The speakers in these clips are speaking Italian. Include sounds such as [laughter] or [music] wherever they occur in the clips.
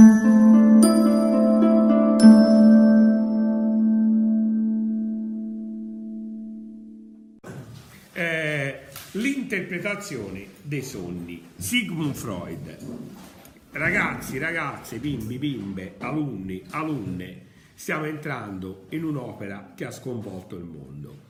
Eh, l'interpretazione dei sogni. Sigmund Freud. Ragazzi, ragazze, bimbi, bimbe, alunni, alunne, stiamo entrando in un'opera che ha sconvolto il mondo.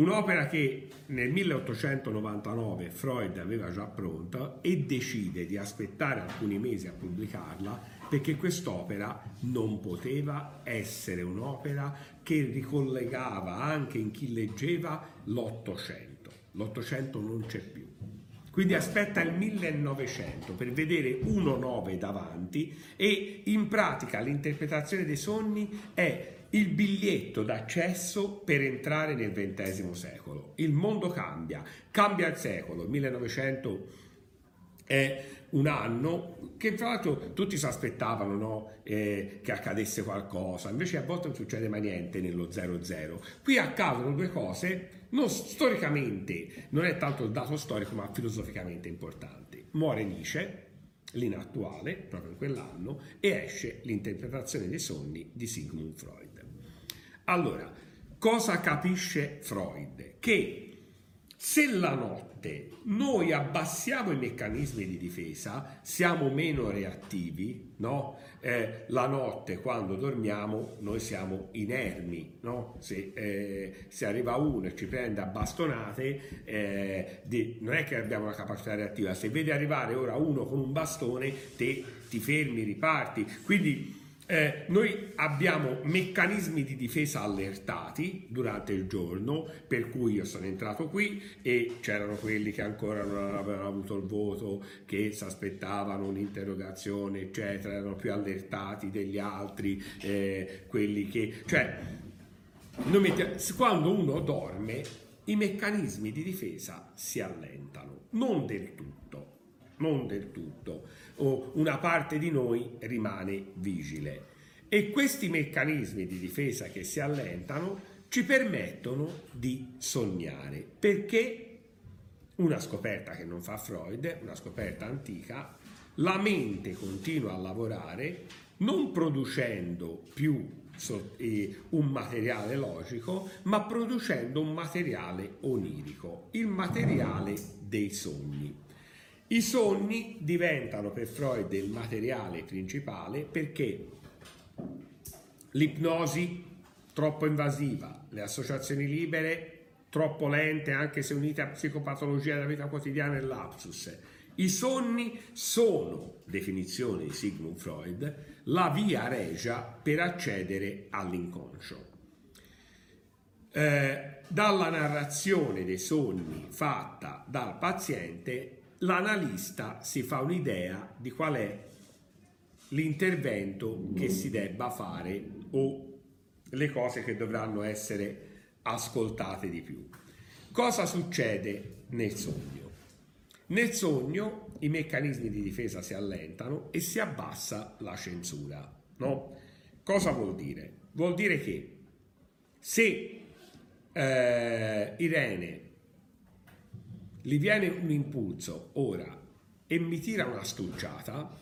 Un'opera che nel 1899 Freud aveva già pronta e decide di aspettare alcuni mesi a pubblicarla perché quest'opera non poteva essere un'opera che ricollegava anche in chi leggeva l'Ottocento. L'Ottocento non c'è più. Quindi aspetta il 1900 per vedere 1-9 davanti e in pratica l'interpretazione dei sogni è il biglietto d'accesso per entrare nel XX secolo. Il mondo cambia, cambia il secolo, il 1900 è un anno che tra l'altro tutti si aspettavano no? eh, che accadesse qualcosa, invece a volte non succede mai niente nello 00. Qui accadono due cose non storicamente, non è tanto il dato storico, ma filosoficamente importanti. Muore Nietzsche, l'inattuale, proprio in quell'anno, e esce l'interpretazione dei sogni di Sigmund Freud. Allora, cosa capisce Freud? Che se la notte noi abbassiamo i meccanismi di difesa, siamo meno reattivi, no? Eh, la notte quando dormiamo noi siamo inermi, no? se, eh, se, arriva uno e ci prende a bastonate, eh, di, non è che abbiamo una capacità reattiva, se vedi arrivare ora uno con un bastone, te ti fermi, riparti. Quindi eh, noi abbiamo meccanismi di difesa allertati durante il giorno, per cui io sono entrato qui e c'erano quelli che ancora non avevano avuto il voto, che si aspettavano un'interrogazione, eccetera, erano più allertati degli altri, eh, quelli che... Cioè, mettiamo, quando uno dorme, i meccanismi di difesa si allentano, non del tutto, non del tutto o una parte di noi rimane vigile. E questi meccanismi di difesa che si allentano ci permettono di sognare, perché una scoperta che non fa Freud, una scoperta antica, la mente continua a lavorare non producendo più un materiale logico, ma producendo un materiale onirico, il materiale dei sogni. I sogni diventano per Freud il materiale principale perché l'ipnosi troppo invasiva, le associazioni libere troppo lente anche se unite a psicopatologia della vita quotidiana e lapsus. I sogni sono, definizione di Sigmund Freud, la via regia per accedere all'inconscio. Eh, dalla narrazione dei sogni fatta dal paziente l'analista si fa un'idea di qual è l'intervento che si debba fare o le cose che dovranno essere ascoltate di più. Cosa succede nel sogno? Nel sogno i meccanismi di difesa si allentano e si abbassa la censura. No? Cosa vuol dire? Vuol dire che se eh, Irene gli viene un impulso ora e mi tira una stucciata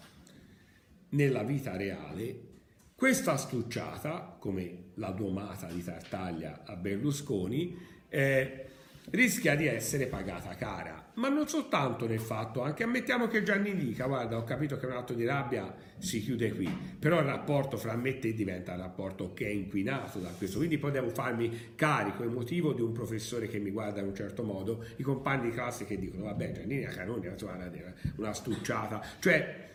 nella vita reale, questa stucciata, come la domata di Tartaglia a Berlusconi, eh, rischia di essere pagata cara. Ma non soltanto nel fatto, anche ammettiamo che Gianni dica, guarda, ho capito che un atto di rabbia si chiude qui, però il rapporto fra me e te diventa un rapporto che è inquinato da questo, quindi poi devo farmi carico emotivo di un professore che mi guarda in un certo modo, i compagni di classe che dicono, vabbè Giannini a Canoni, una stucciata, cioè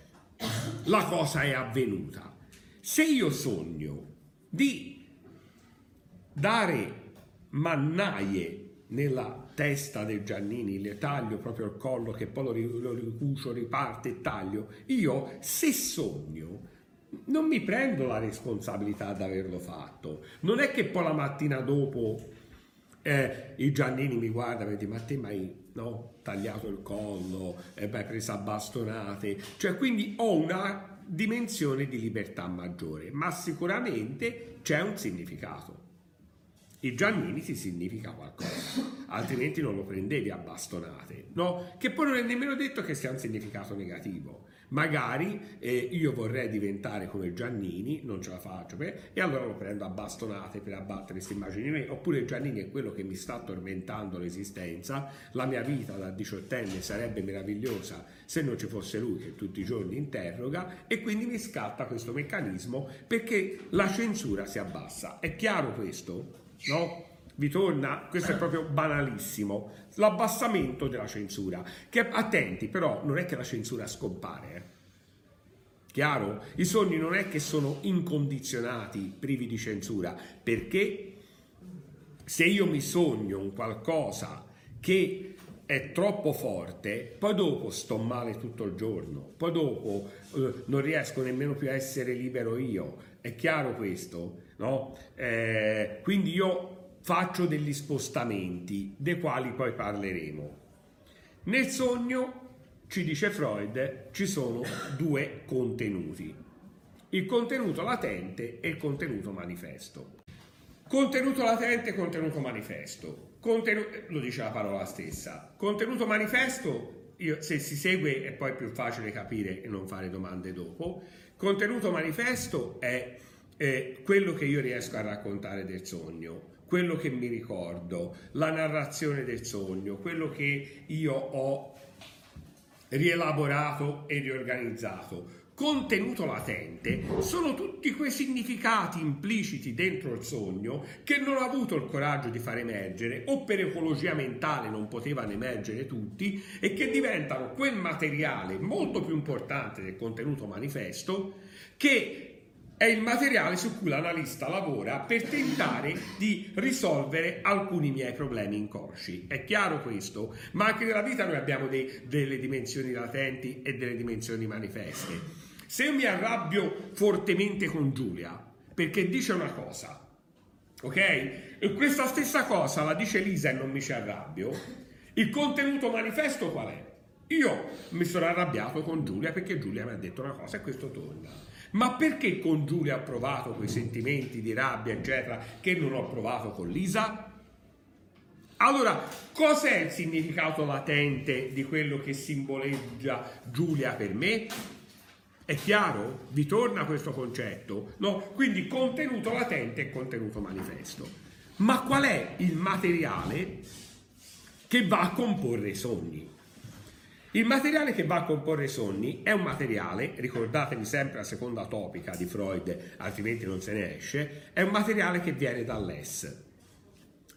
la cosa è avvenuta. Se io sogno di dare mannaie nella testa del Giannini, le taglio proprio il collo che poi lo ricucio, riparte e taglio. Io se sogno non mi prendo la responsabilità di averlo fatto. Non è che poi la mattina dopo eh, il Giannini mi guarda e dice ma te mai no, tagliato il collo, eh, presa a bastonate. Cioè quindi ho una dimensione di libertà maggiore, ma sicuramente c'è un significato. I Giannini ti significa qualcosa, altrimenti non lo prendevi a bastonate, no? Che poi non è nemmeno detto che sia un significato negativo. Magari eh, io vorrei diventare come Giannini, non ce la faccio, per, e allora lo prendo a bastonate per abbattere queste immagini di me. Oppure Giannini è quello che mi sta tormentando l'esistenza, la mia vita da diciottenne sarebbe meravigliosa se non ci fosse lui che tutti i giorni interroga e quindi mi scatta questo meccanismo perché la censura si abbassa. È chiaro questo? No? Vi torna? Questo è proprio banalissimo. L'abbassamento della censura. Che attenti, però, non è che la censura scompare. Eh. Chiaro? I sogni non è che sono incondizionati, privi di censura, perché se io mi sogno un qualcosa che è troppo forte, poi dopo sto male tutto il giorno, poi dopo eh, non riesco nemmeno più a essere libero io. È chiaro questo? No? Eh, quindi io faccio degli spostamenti, dei quali poi parleremo. Nel sogno, ci dice Freud, ci sono due contenuti, il contenuto latente e il contenuto manifesto. Contenuto latente e contenuto manifesto. Contenu- lo dice la parola stessa. Contenuto manifesto, io, se si segue è poi più facile capire e non fare domande dopo. Contenuto manifesto è eh, quello che io riesco a raccontare del sogno quello che mi ricordo, la narrazione del sogno, quello che io ho rielaborato e riorganizzato. Contenuto latente sono tutti quei significati impliciti dentro il sogno che non ho avuto il coraggio di far emergere o per ecologia mentale non potevano emergere tutti e che diventano quel materiale molto più importante del contenuto manifesto che è il materiale su cui l'analista lavora per tentare di risolvere alcuni miei problemi inconsci. È chiaro questo? Ma anche nella vita noi abbiamo dei, delle dimensioni latenti e delle dimensioni manifeste. Se io mi arrabbio fortemente con Giulia perché dice una cosa, ok? E questa stessa cosa la dice Lisa e non mi ci arrabbio, il contenuto manifesto qual è? Io mi sono arrabbiato con Giulia perché Giulia mi ha detto una cosa e questo torna. Ma perché con Giulia ho provato quei sentimenti di rabbia, eccetera, che non ho provato con Lisa? Allora, cos'è il significato latente di quello che simboleggia Giulia per me? È chiaro? Vi torna questo concetto? No? Quindi contenuto latente e contenuto manifesto. Ma qual è il materiale che va a comporre i sogni? Il materiale che va a comporre i sogni è un materiale, ricordatevi sempre la seconda topica di Freud, altrimenti non se ne esce, è un materiale che viene dall'Es.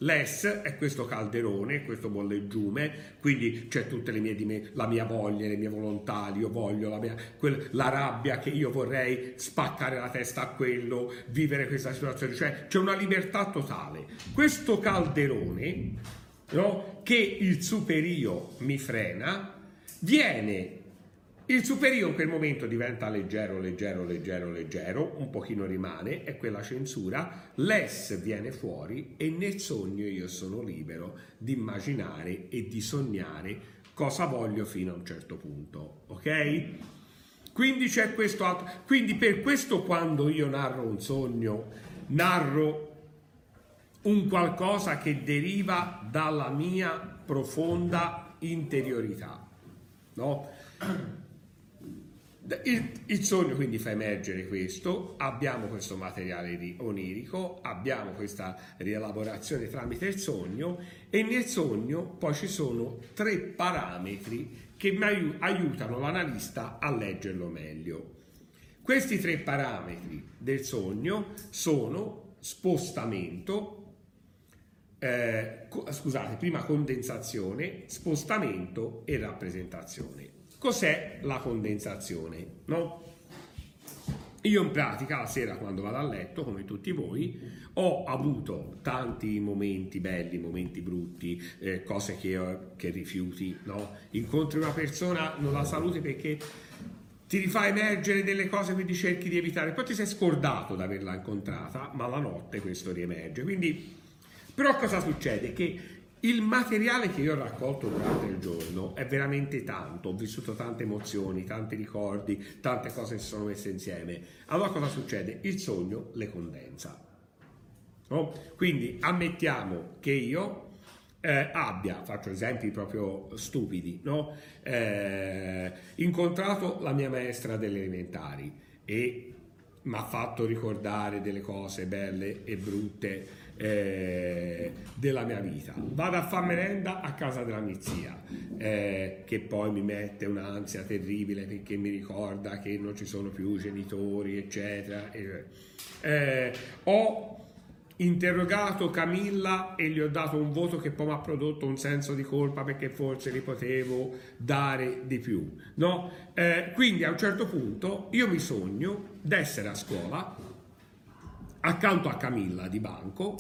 L'Es è questo calderone, questo bolleggiume, quindi c'è tutta mie, la mia voglia, le mie volontà, io voglio, la, mia, quel, la rabbia che io vorrei spaccare la testa a quello, vivere questa situazione, cioè c'è una libertà totale. Questo calderone no, che il superio mi frena, viene il superiore in quel momento diventa leggero, leggero, leggero, leggero, un pochino rimane, è quella censura, l'ess viene fuori e nel sogno io sono libero di immaginare e di sognare cosa voglio fino a un certo punto, ok? Quindi c'è questo altro, quindi per questo quando io narro un sogno, narro un qualcosa che deriva dalla mia profonda interiorità No? Il, il, sogno quindi fa emergere questo, abbiamo questo materiale onirico, abbiamo questa rielaborazione tramite il sogno e nel sogno poi ci sono tre parametri che mi aiutano l'analista a leggerlo meglio. Questi tre parametri del sogno sono spostamento, eh, scusate, prima condensazione, spostamento e rappresentazione. Cos'è la condensazione? No? Io in pratica la sera quando vado a letto, come tutti voi, ho avuto tanti momenti belli, momenti brutti, eh, cose che, che rifiuti, no? Incontri una persona, non la saluti perché ti rifà emergere delle cose quindi cerchi di evitare, poi ti sei scordato di averla incontrata, ma la notte questo riemerge. Quindi però cosa succede? Che il materiale che io ho raccolto durante il giorno è veramente tanto, ho vissuto tante emozioni, tanti ricordi, tante cose si sono messe insieme. Allora cosa succede? Il sogno le condensa. No? Quindi ammettiamo che io eh, abbia, faccio esempi proprio stupidi, no? eh, incontrato la mia maestra delle elementari e mi ha fatto ricordare delle cose belle e brutte eh, della mia vita. Vado a fare merenda a casa della mia zia, eh, che poi mi mette un'ansia terribile perché mi ricorda che non ci sono più genitori, eccetera. Eh, ho interrogato Camilla e gli ho dato un voto che poi mi ha prodotto un senso di colpa perché forse gli potevo dare di più. No? Eh, quindi a un certo punto io mi sogno d'essere a scuola accanto a Camilla di banco.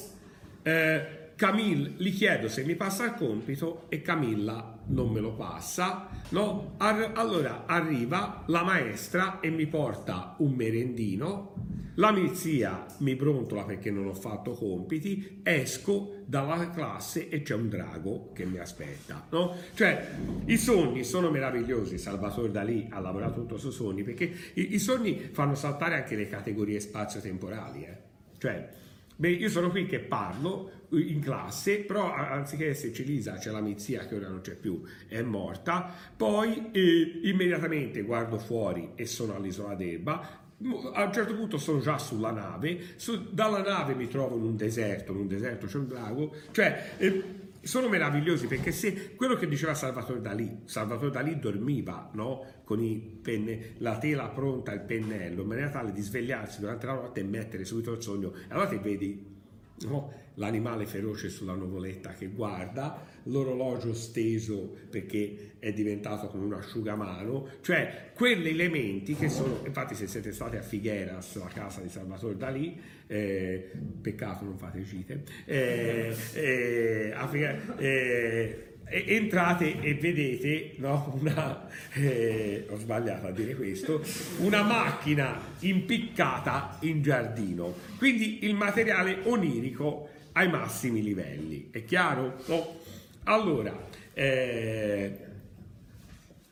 Eh, Camille gli chiedo se mi passa il compito e Camilla non me lo passa. No? Ar- allora arriva la maestra e mi porta un merendino. La mia mi brontola perché non ho fatto compiti, esco dalla classe e c'è un drago che mi aspetta. No? Cioè, i sogni sono meravigliosi. Salvatore Dalì ha lavorato tutto sui sogni perché i, i sogni fanno saltare anche le categorie spazio-temporali. Eh? Cioè, beh, io sono qui che parlo in classe, però anziché esserci Lisa c'è la mia zia che ora non c'è più, è morta, poi eh, immediatamente guardo fuori e sono all'isola d'Elba, a un certo punto sono già sulla nave, su, dalla nave mi trovo in un deserto, in un deserto c'è un drago, cioè eh, sono meravigliosi perché se quello che diceva Salvatore Dalì, Salvatore Dalì dormiva no? con penne, la tela pronta, il pennello, in maniera tale di svegliarsi durante la notte e mettere subito il sogno, allora ti vedi no? L'animale feroce sulla nuvoletta che guarda, l'orologio steso perché è diventato come un asciugamano, cioè quegli elementi che sono, infatti se siete stati a Figueras, la casa di Salvatore Dalì, eh, peccato non fate gite, eh, eh, eh entrate e vedete no, una, eh, ho sbagliato a dire questo, una macchina impiccata in giardino. Quindi il materiale onirico ai massimi livelli. È chiaro? No? Allora, eh,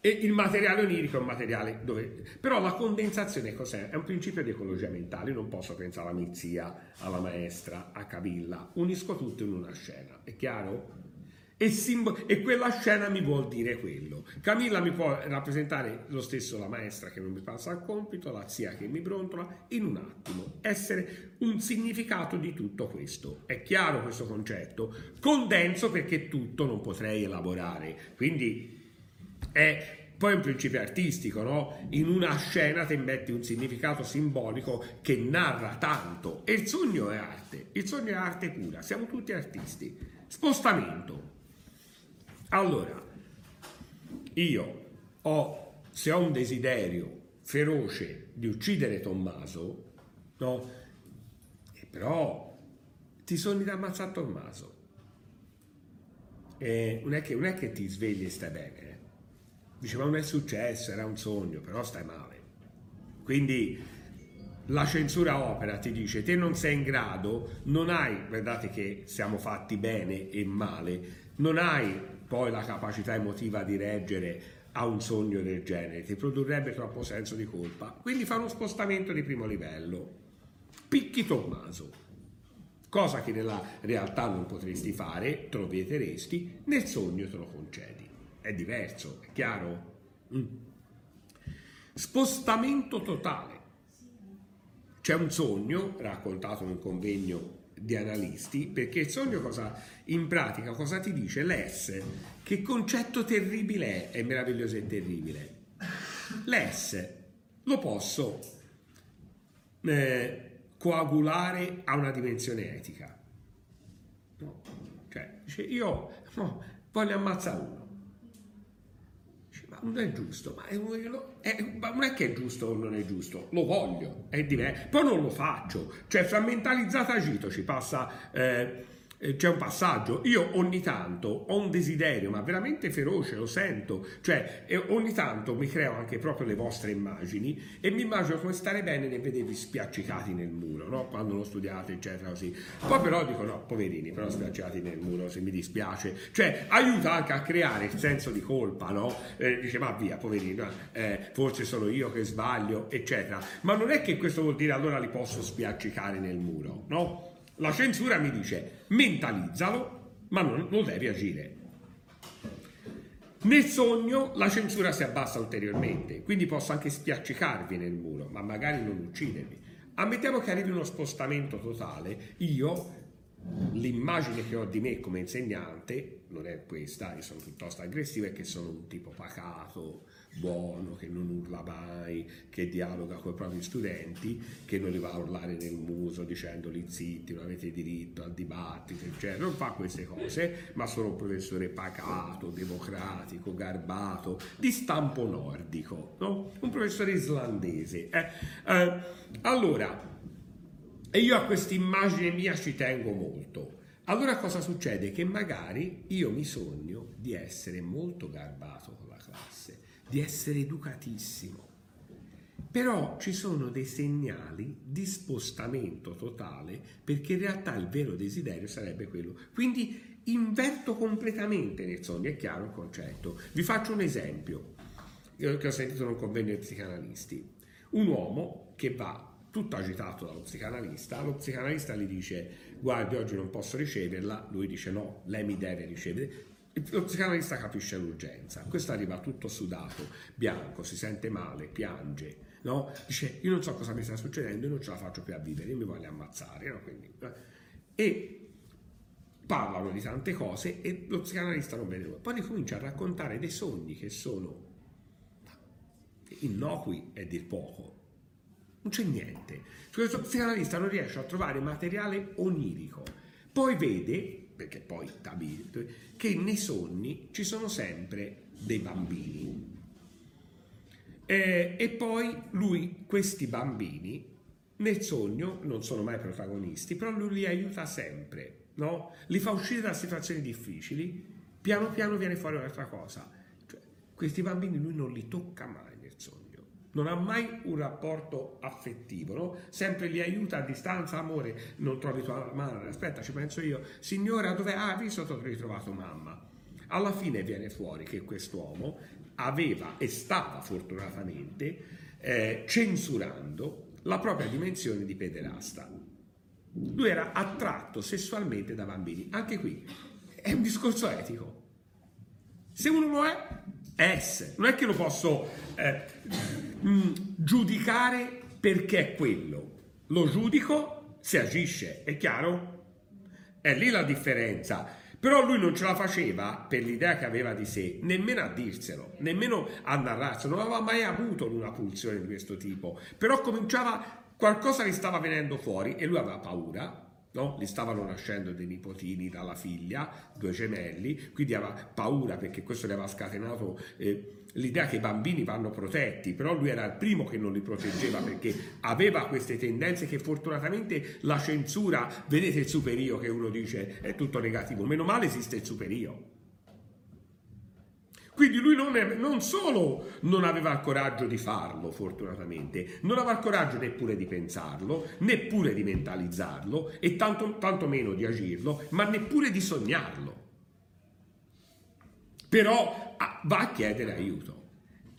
il materiale onirico è un materiale dove... Però la condensazione cos'è? È un principio di ecologia mentale. Io non posso pensare alla mia alla maestra, a Cavilla. Unisco tutto in una scena. È chiaro? E, simbolo, e, quella scena mi vuol dire quello. Camilla mi può rappresentare lo stesso la maestra che non mi passa il compito, la zia che mi brontola, in un attimo. Essere un significato di tutto questo. È chiaro questo concetto? Condenso perché tutto non potrei elaborare. Quindi è poi un principio artistico, no? In una scena ti metti un significato simbolico che narra tanto. E il sogno è arte. Il sogno è arte pura. Siamo tutti artisti. Spostamento allora, io ho, se ho un desiderio feroce di uccidere Tommaso, no? E però ti sogni di ammazzare Tommaso. E non, è che, non è che ti svegli e stai bene. Eh? Dice, ma non è successo, era un sogno, però stai male. Quindi la censura opera ti dice te non sei in grado, non hai, guardate che siamo fatti bene e male, non hai poi la capacità emotiva di reggere a un sogno del genere, ti produrrebbe troppo senso di colpa. Quindi fa uno spostamento di primo livello. Picchi Tommaso, cosa che nella realtà non potresti fare, te lo vieteresti, nel sogno te lo concedi. È diverso, è chiaro? Mm. Spostamento totale. C'è un sogno, raccontato in un convegno di analisti, perché il sogno cosa, in pratica cosa ti dice? L'S, che concetto terribile è, è meraviglioso e terribile. L'S lo posso eh, coagulare a una dimensione etica. No. Cioè, dice, io no, voglio ammazzare uno non è giusto, ma, è, è, non è che è giusto o non è giusto, lo voglio, è diverso, poi non lo faccio, cioè frammentalizzata agito ci passa... Eh, c'è un passaggio, io ogni tanto ho un desiderio, ma veramente feroce, lo sento, cioè ogni tanto mi creo anche proprio le vostre immagini e mi immagino come stare bene nel vedervi spiaccicati nel muro, no? quando lo studiate, eccetera, così. Poi però dico, no, poverini, però spiaccicati nel muro, se mi dispiace, cioè aiuta anche a creare il senso di colpa, no? Eh, dice, ma via, poverino, eh, forse sono io che sbaglio, eccetera. Ma non è che questo vuol dire allora li posso spiaccicare nel muro, no? La censura mi dice mentalizzalo, ma non, non devi agire. Nel sogno la censura si abbassa ulteriormente, quindi posso anche spiaccicarvi nel muro, ma magari non uccidervi. Ammettiamo che arrivi uno spostamento totale, io l'immagine che ho di me come insegnante non è questa, io sono piuttosto aggressivo, è che sono un tipo pacato, buono, che non urla mai, che dialoga con i propri studenti, che non li va a urlare nel muso dicendoli zitti, non avete diritto al dibattito, eccetera. Non fa queste cose, ma sono un professore pacato, democratico, garbato, di stampo nordico, no? un professore islandese. Eh? Eh, allora, e io a questa immagine mia ci tengo molto. Allora cosa succede? Che magari io mi sogno di essere molto garbato con la classe, di essere educatissimo. Però ci sono dei segnali di spostamento totale perché in realtà il vero desiderio sarebbe quello. Quindi inverto completamente nel sogno, è chiaro il concetto. Vi faccio un esempio che ho sentito in un convegno di psicanalisti. Un uomo che va tutto agitato dallo psicanalista, lo psicanalista gli dice guardi oggi non posso riceverla, lui dice no, lei mi deve ricevere, lo psicanalista capisce l'urgenza, questo arriva tutto sudato, bianco, si sente male, piange, no? dice io non so cosa mi sta succedendo, io non ce la faccio più a vivere, io mi voglio ammazzare, no? Quindi, eh. e parlano di tante cose e lo psicanalista non vede nulla, poi comincia a raccontare dei sogni che sono innocui e dir poco, non c'è niente. Questo psicanalista non riesce a trovare materiale onirico. Poi vede, perché poi che nei sogni ci sono sempre dei bambini. Eh, e poi lui, questi bambini, nel sogno non sono mai protagonisti, però lui li aiuta sempre, no? Li fa uscire da situazioni difficili, piano piano viene fuori un'altra cosa. Cioè, questi bambini lui non li tocca mai non ha mai un rapporto affettivo, no? sempre li aiuta a distanza, amore, non trovi tua madre, aspetta ci penso io, signora dove ah, visto ho ritrovato mamma. Alla fine viene fuori che quest'uomo aveva e stava fortunatamente eh, censurando la propria dimensione di pederasta. Lui era attratto sessualmente da bambini. Anche qui è un discorso etico. Se uno lo è, è essere. Non è che lo posso eh, mh, mm, giudicare perché è quello. Lo giudico se agisce, è chiaro? È lì la differenza. Però lui non ce la faceva per l'idea che aveva di sé, nemmeno a dirselo, nemmeno a narrarselo, non aveva mai avuto una pulsione di questo tipo. Però cominciava, qualcosa gli stava venendo fuori e lui aveva paura No? Gli stavano nascendo dei nipotini dalla figlia, due gemelli, quindi aveva paura perché questo le aveva scatenato eh, l'idea che i bambini vanno protetti, però lui era il primo che non li proteggeva perché aveva queste tendenze che fortunatamente la censura, vedete il superio che uno dice è tutto negativo, meno male esiste il superio. Quindi lui non, è, non, solo non aveva il coraggio di farlo, fortunatamente, non aveva il coraggio neppure di pensarlo, neppure di mentalizzarlo e tanto, tanto meno di agirlo, ma neppure di sognarlo. Però ah, va a chiedere aiuto.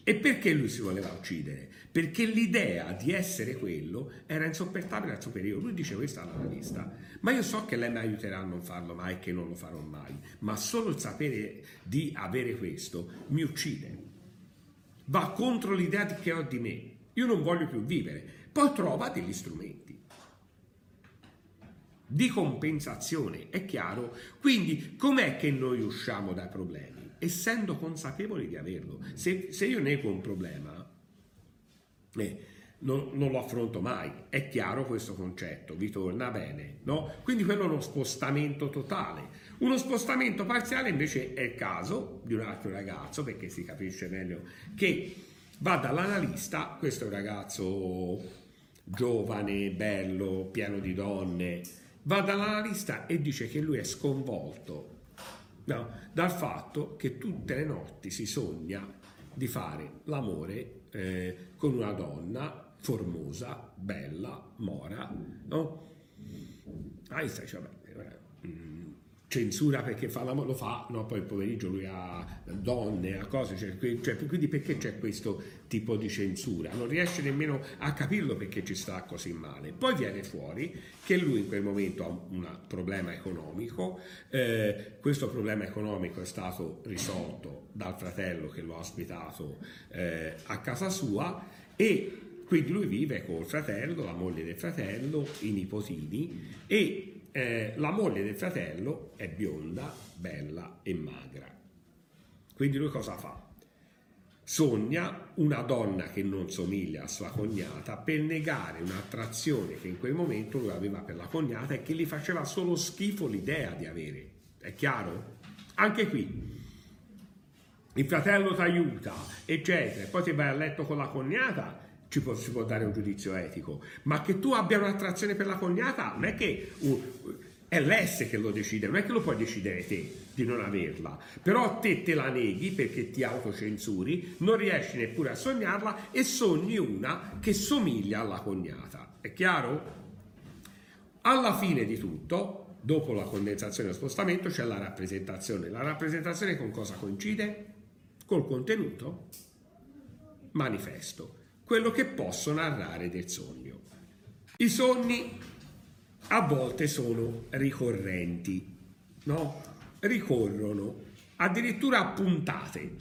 E perché lui si voleva uccidere? Perché l'idea di essere quello era insopportabile al superiore. Lui dice questa all'analista, ma io so che lei mi aiuterà a non farlo mai e che non lo farò mai, ma solo il sapere di avere questo mi uccide. Va contro l'idea che ho di me. Io non voglio più vivere. Poi trova degli strumenti di compensazione, è chiaro? Quindi com'è che noi usciamo dai problemi? Essendo consapevoli di averlo. Se, se io nego un problema, eh, non, non, lo affronto mai. È chiaro questo concetto, vi torna bene, no? Quindi quello è uno spostamento totale. Uno spostamento parziale invece è il caso di un altro ragazzo, perché si capisce meglio, che va dall'analista, questo è un ragazzo giovane, bello, pieno di donne, va dall'analista e dice che lui è sconvolto no, dal fatto che tutte le notti si sogna di fare l'amore eh, con una donna formosa, bella, mora, no? Einstein dice, vabbè, censura perché fa lo fa, no? poi il pomeriggio lui ha donne, ha cose, cioè, cioè, quindi perché c'è questo tipo di censura? Non riesce nemmeno a capirlo perché ci sta così male. Poi viene fuori che lui in quel momento ha un problema economico, eh, questo problema economico è stato risolto dal fratello che lo ha ospitato eh, a casa sua e quindi lui vive col fratello, la moglie del fratello, i nipotini e eh, la moglie del fratello è bionda, bella e magra. Quindi lui cosa fa? Sogna una donna che non somiglia a sua cognata per negare un'attrazione che in quel momento lui aveva per la cognata e che gli faceva solo schifo l'idea di avere. È chiaro? Anche qui. Il fratello ti aiuta, eccetera, poi ti vai a letto con la cognata, ci può, si può dare un giudizio etico, ma che tu abbia un'attrazione per la cognata non è che uh, è l'S che lo decide, non è che lo puoi decidere te di non averla, però te te la neghi perché ti autocensuri, non riesci neppure a sognarla e sogni una che somiglia alla cognata. È chiaro? Alla fine di tutto, dopo la condensazione e lo spostamento, c'è la rappresentazione. La rappresentazione con cosa coincide? Col contenuto manifesto quello che posso narrare del sogno. I sogni a volte sono ricorrenti, no? Ricorrono, addirittura a puntate,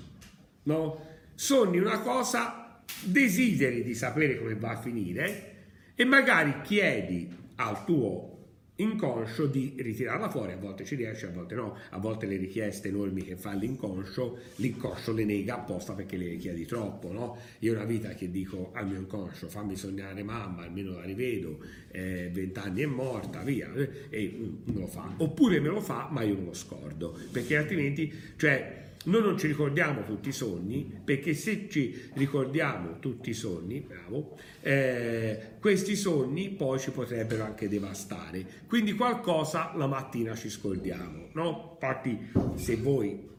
no? Sogni una cosa, desideri di sapere come va a finire e magari chiedi al tuo inconscio di ritirarla fuori, a volte ci riesce, a volte no, a volte le richieste enormi che fa l'inconscio, l'inconscio le nega apposta perché le chiedi troppo, no? Io una vita che dico al mio inconscio fammi sognare mamma, almeno la rivedo, eh, vent'anni è morta, via, e me lo fa, oppure me lo fa ma io non lo scordo, perché altrimenti, cioè noi non ci ricordiamo tutti i sogni, perché se ci ricordiamo tutti i sogni, bravo, eh, questi sogni poi ci potrebbero anche devastare. Quindi qualcosa la mattina ci scordiamo, no? Infatti, se voi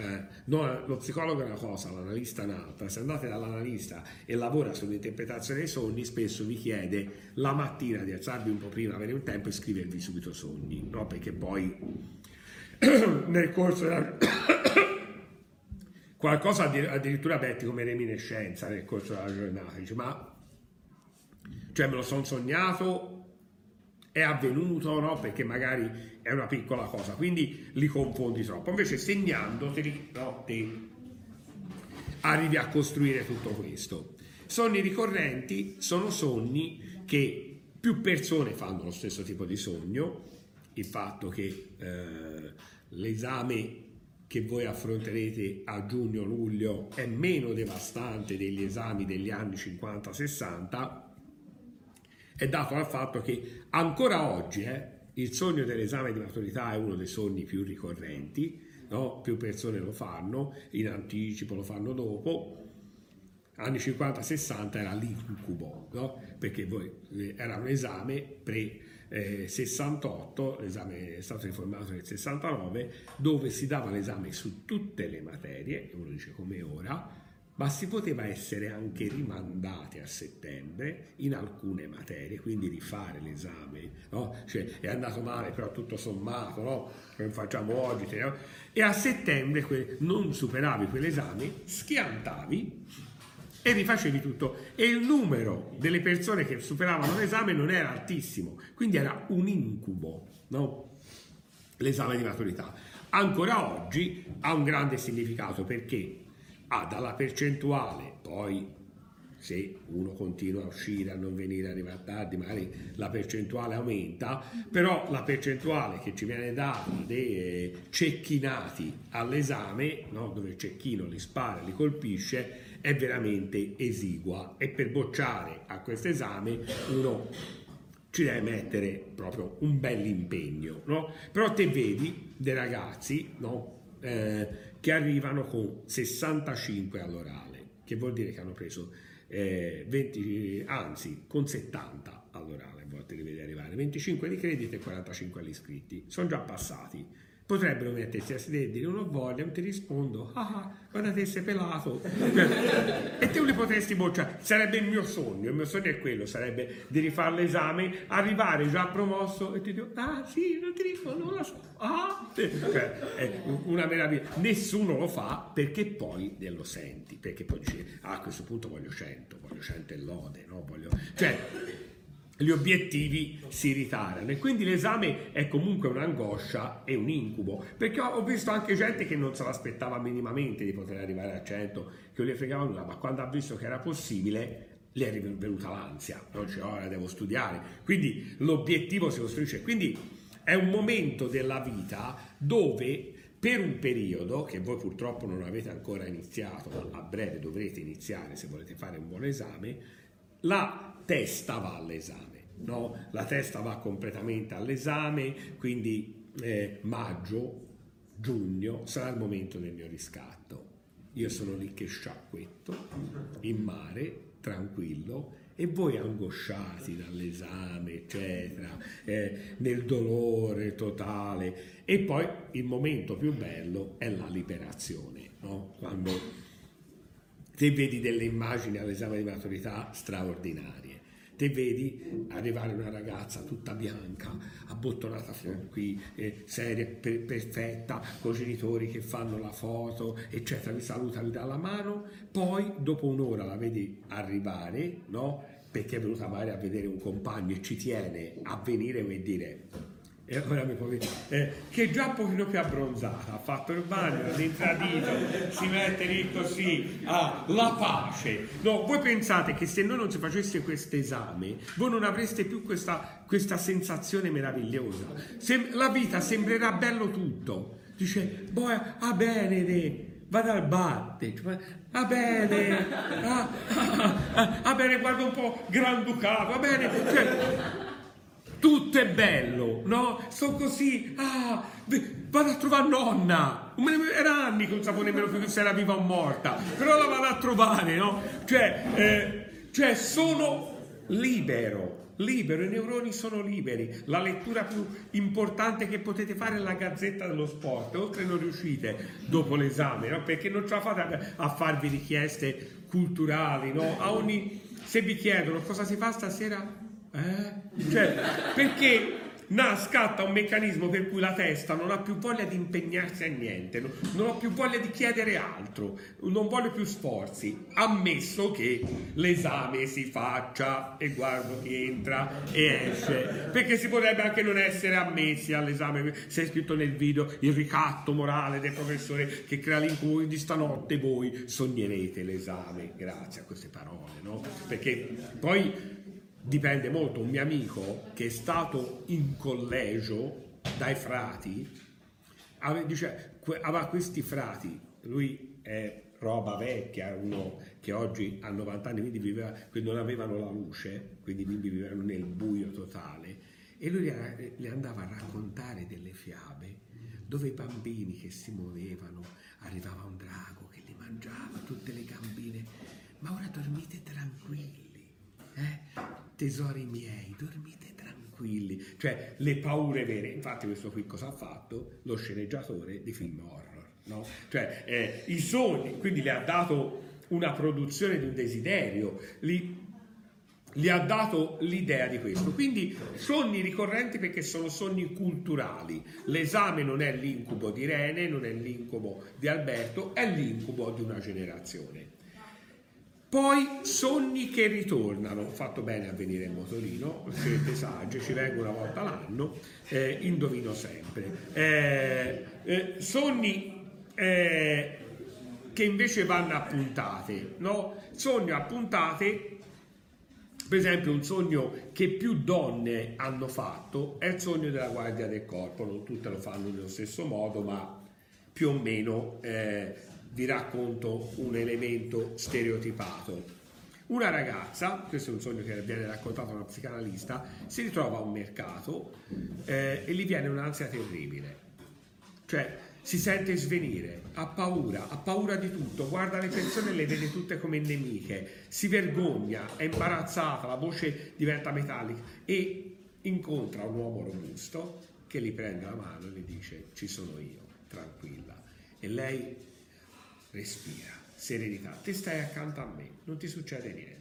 eh, no, lo psicologo è una cosa, l'analista è un'altra. Se andate dall'analista e lavora sull'interpretazione dei sogni, spesso vi chiede la mattina di alzarvi un po' prima, avere un tempo e scrivervi subito sogni, no? Perché poi [coughs] nel corso della qualcosa addirittura Betty come reminiscenza nel corso della giornata, dice ma cioè me lo sono sognato, è avvenuto, no? Perché magari è una piccola cosa, quindi li confondi troppo. Invece segnandoti, no, arrivi a costruire tutto questo. Sogni ricorrenti sono sogni che più persone fanno lo stesso tipo di sogno, il fatto che eh, l'esame che voi affronterete a giugno-luglio è meno devastante degli esami degli anni 50-60 è dato dal fatto che ancora oggi eh, il sogno dell'esame di maturità è uno dei sogni più ricorrenti, no? più persone lo fanno, in anticipo lo fanno dopo, anni 50-60 era l'incubo, no? perché voi, eh, era un esame pre eh, 68, l'esame è stato riformato nel 69, dove si dava l'esame su tutte le materie, uno dice come ora, ma si poteva essere anche rimandati a settembre in alcune materie, quindi rifare l'esame, no? cioè, è andato male però tutto sommato, no? come facciamo oggi, no? e a settembre non superavi quell'esame, schiantavi e rifacevi tutto e il numero delle persone che superavano l'esame non era altissimo, quindi era un incubo, no? l'esame di maturità. Ancora oggi ha un grande significato perché ha dalla percentuale, poi se uno continua a uscire, a non venire, arrivare tardi, magari la percentuale aumenta, però la percentuale che ci viene data dei cecchinati all'esame, no? dove il cecchino li spara, li colpisce, è veramente esigua e per bocciare a questo esame uno ci deve mettere proprio un bel impegno, no? Però te vedi dei ragazzi, no? eh, che arrivano con 65 all'orale, che vuol dire che hanno preso eh, 20, anzi con 70 all'orale, a volte li vedi arrivare, 25 di credito e 45 agli iscritti, sono già passati potrebbero mettersi a sedere e dire non ho voglia, non ti rispondo, ah, ah guarda te sei pelato. e te li potresti bocciare. Sarebbe il mio sogno, il mio sogno è quello, sarebbe di rifare l'esame, arrivare già promosso e ti dico, ah sì, non ti rispondo, non lo so. Ah, è una meraviglia. Nessuno lo fa perché poi lo senti, perché poi dici, ah, a questo punto voglio 100, voglio 100 e lode, no? Voglio... Cioè, gli obiettivi si ritarano. E quindi l'esame è comunque un'angoscia e un incubo perché ho visto anche gente che non se l'aspettava minimamente di poter arrivare a 100 che non gli fregava nulla ma quando ha visto che era possibile gli è venuta l'ansia. Non c'è ora devo studiare quindi l'obiettivo si costruisce. Quindi è un momento della vita dove per un periodo che voi purtroppo non avete ancora iniziato ma a breve dovrete iniziare se volete fare un buon esame la testa va all'esame no? la testa va completamente all'esame, quindi eh, maggio, giugno sarà il momento del mio riscatto. Io sono lì che sciacquetto in mare, tranquillo, e voi angosciati dall'esame, eccetera, eh, nel dolore totale. E poi il momento più bello è la liberazione, no? quando te vedi delle immagini all'esame di maturità straordinarie te vedi arrivare una ragazza tutta bianca, abbottonata qui, eh, seria, per, perfetta, con i genitori che fanno la foto, eccetera, mi saluta, mi dà la mano, poi dopo un'ora la vedi arrivare, no? Perché è venuta magari a vedere un compagno e ci tiene a venire e dire e ora mi può eh, che già un pochino più abbronzata, ha fatto il bagno, l'intradito, si mette lì così, ah, la pace. No, voi pensate che se noi non si facesse questo esame, voi non avreste più questa, questa sensazione meravigliosa. Sem- la vita sembrerà bello tutto. Dice, boh, ah bene, vado al bar, va bene, ah, ah, ah, ah, bene, guarda un po' Granducato, va bene, cioè, tutto è bello, no? Sto così, ah, vado a trovare nonna. Era anni che non sapevo nemmeno più se era viva o morta, però la vado a trovare, no? Cioè, eh, cioè sono libero, libero, i neuroni sono liberi. La lettura più importante che potete fare è la gazzetta dello sport, oltre non riuscite dopo l'esame, no? Perché non ce la fate a farvi richieste culturali, no? A ogni... Se vi chiedono cosa si fa stasera, eh? Cioè, perché na, scatta un meccanismo per cui la testa non ha più voglia di impegnarsi a niente, non, non ha più voglia di chiedere altro, non vuole più sforzi, ammesso che l'esame si faccia e guardo chi entra e esce, perché si potrebbe anche non essere ammessi all'esame, se è scritto nel video il ricatto morale del professore che crea l'incubo di stanotte voi sognerete l'esame, grazie a queste parole, no? Perché poi dipende molto. Un mio amico che è stato in collegio dai frati, aveva, dice, aveva questi frati, lui è roba vecchia, uno che oggi ha 90 anni, quindi, viveva, quindi non avevano la luce, quindi vivevano nel buio totale, e lui gli andava a raccontare delle fiabe dove i bambini che si muovevano, arrivava un drago che li mangiava, tutte le gambine, ma ora dormite tranquilli. Eh? Tesori miei, dormite tranquilli, cioè le paure vere. Infatti questo qui cosa ha fatto? Lo sceneggiatore di film horror, no? Cioè eh, i sogni, quindi le ha dato una produzione di un desiderio, li, gli ha dato l'idea di questo. Quindi sogni ricorrenti perché sono sogni culturali. L'esame non è l'incubo di Rene, non è l'incubo di Alberto, è l'incubo di una generazione. Poi sogni che ritornano, ho fatto bene a venire in motorino, siete saggi, ci vengo una volta l'anno, eh, indovino sempre. Eh, eh, sogni eh, che invece vanno a puntate, no? Sogno a puntate, per esempio un sogno che più donne hanno fatto è il sogno della guardia del corpo, non tutte lo fanno nello stesso modo, ma più o meno eh, vi racconto un elemento stereotipato. Una ragazza, questo è un sogno che viene raccontato da una psicanalista, si ritrova a un mercato eh, e gli viene un'ansia terribile. Cioè, si sente svenire, ha paura, ha paura di tutto, guarda le persone e le vede tutte come nemiche, si vergogna, è imbarazzata, la voce diventa metallica e incontra un uomo robusto che gli prende la mano e gli dice ci sono io, tranquilla. E lei respira, serenità, ti stai accanto a me, non ti succede niente.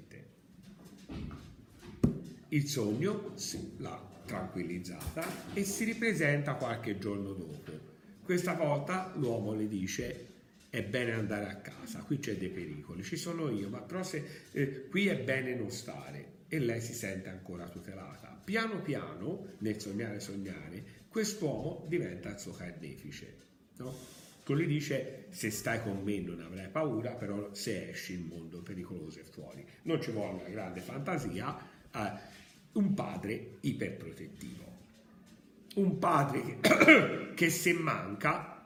Il sogno l'ha tranquillizzata e si ripresenta qualche giorno dopo. Questa volta l'uomo le dice è bene andare a casa, qui c'è dei pericoli, ci sono io, ma però se, eh, qui è bene non stare e lei si sente ancora tutelata. Piano piano, nel sognare sognare, quest'uomo diventa il suo carnefice. No? Gli dice se stai con me non avrai paura, però se esci il mondo pericoloso è fuori. Non ci vuole una grande fantasia, eh, un padre iperprotettivo. Un padre che, [coughs] che se manca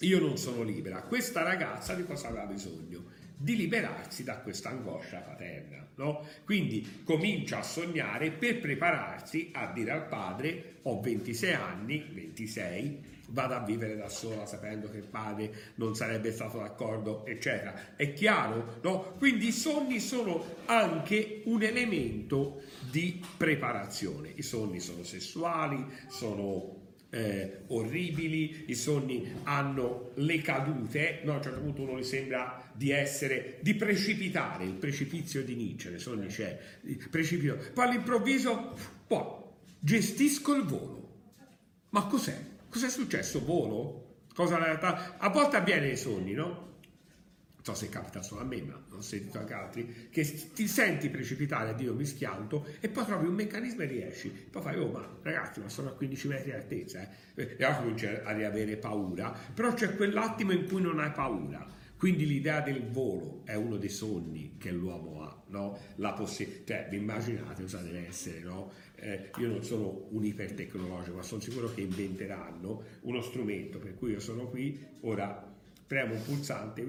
io non sono libera. Questa ragazza di cosa aveva bisogno? Di liberarsi da questa angoscia paterna, no? Quindi comincia a sognare per prepararsi a dire al padre ho 26 anni, 26, vado a vivere da sola sapendo che il padre non sarebbe stato d'accordo, eccetera. È chiaro, no? Quindi i sogni sono anche un elemento di preparazione. I sogni sono sessuali, sono eh, orribili, i sogni hanno le cadute, no, a un certo punto uno gli sembra di essere, di precipitare, il precipizio di Nietzsche, nei sogni c'è, precipito, poi all'improvviso, boh, gestisco il volo. Ma cos'è? Cos'è successo? Volo? Cosa realtà? A volte avviene nei sogni, no? So se capita solo a me, ma ho sentito anche altri, che ti senti precipitare a Dio mi schianto e poi trovi un meccanismo e riesci. Poi fai, oh ma ragazzi, ma sono a 15 metri di altezza, eh? e allora cominci a riavere paura, però c'è quell'attimo in cui non hai paura. Quindi l'idea del volo è uno dei sogni che l'uomo ha, no? La possibilità, cioè, vi immaginate cosa deve essere, no? Eh, io non sono un ipertecnologico, ma sono sicuro che inventeranno uno strumento per cui io sono qui, ora premo un pulsante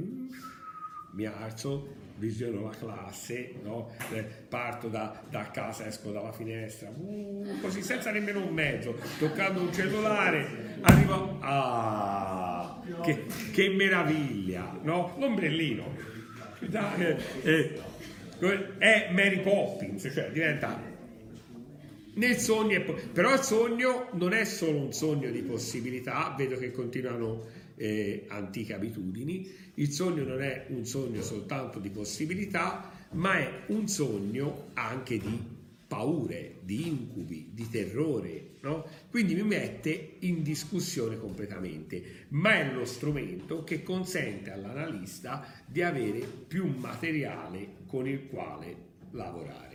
mi alzo, visiono la classe, no? Eh, parto da, da, casa, esco dalla finestra, uh, così senza nemmeno un mezzo, toccando un cellulare, arrivo, ah, che, che meraviglia, no? L'ombrellino, eh, eh, è Mary Poppins, cioè diventa nel sogno, però il sogno non è solo un sogno di possibilità, vedo che continuano eh, antiche abitudini, il sogno non è un sogno soltanto di possibilità, ma è un sogno anche di paure, di incubi, di terrore, no? Quindi mi mette in discussione completamente, ma è lo strumento che consente all'analista di avere più materiale con il quale lavorare.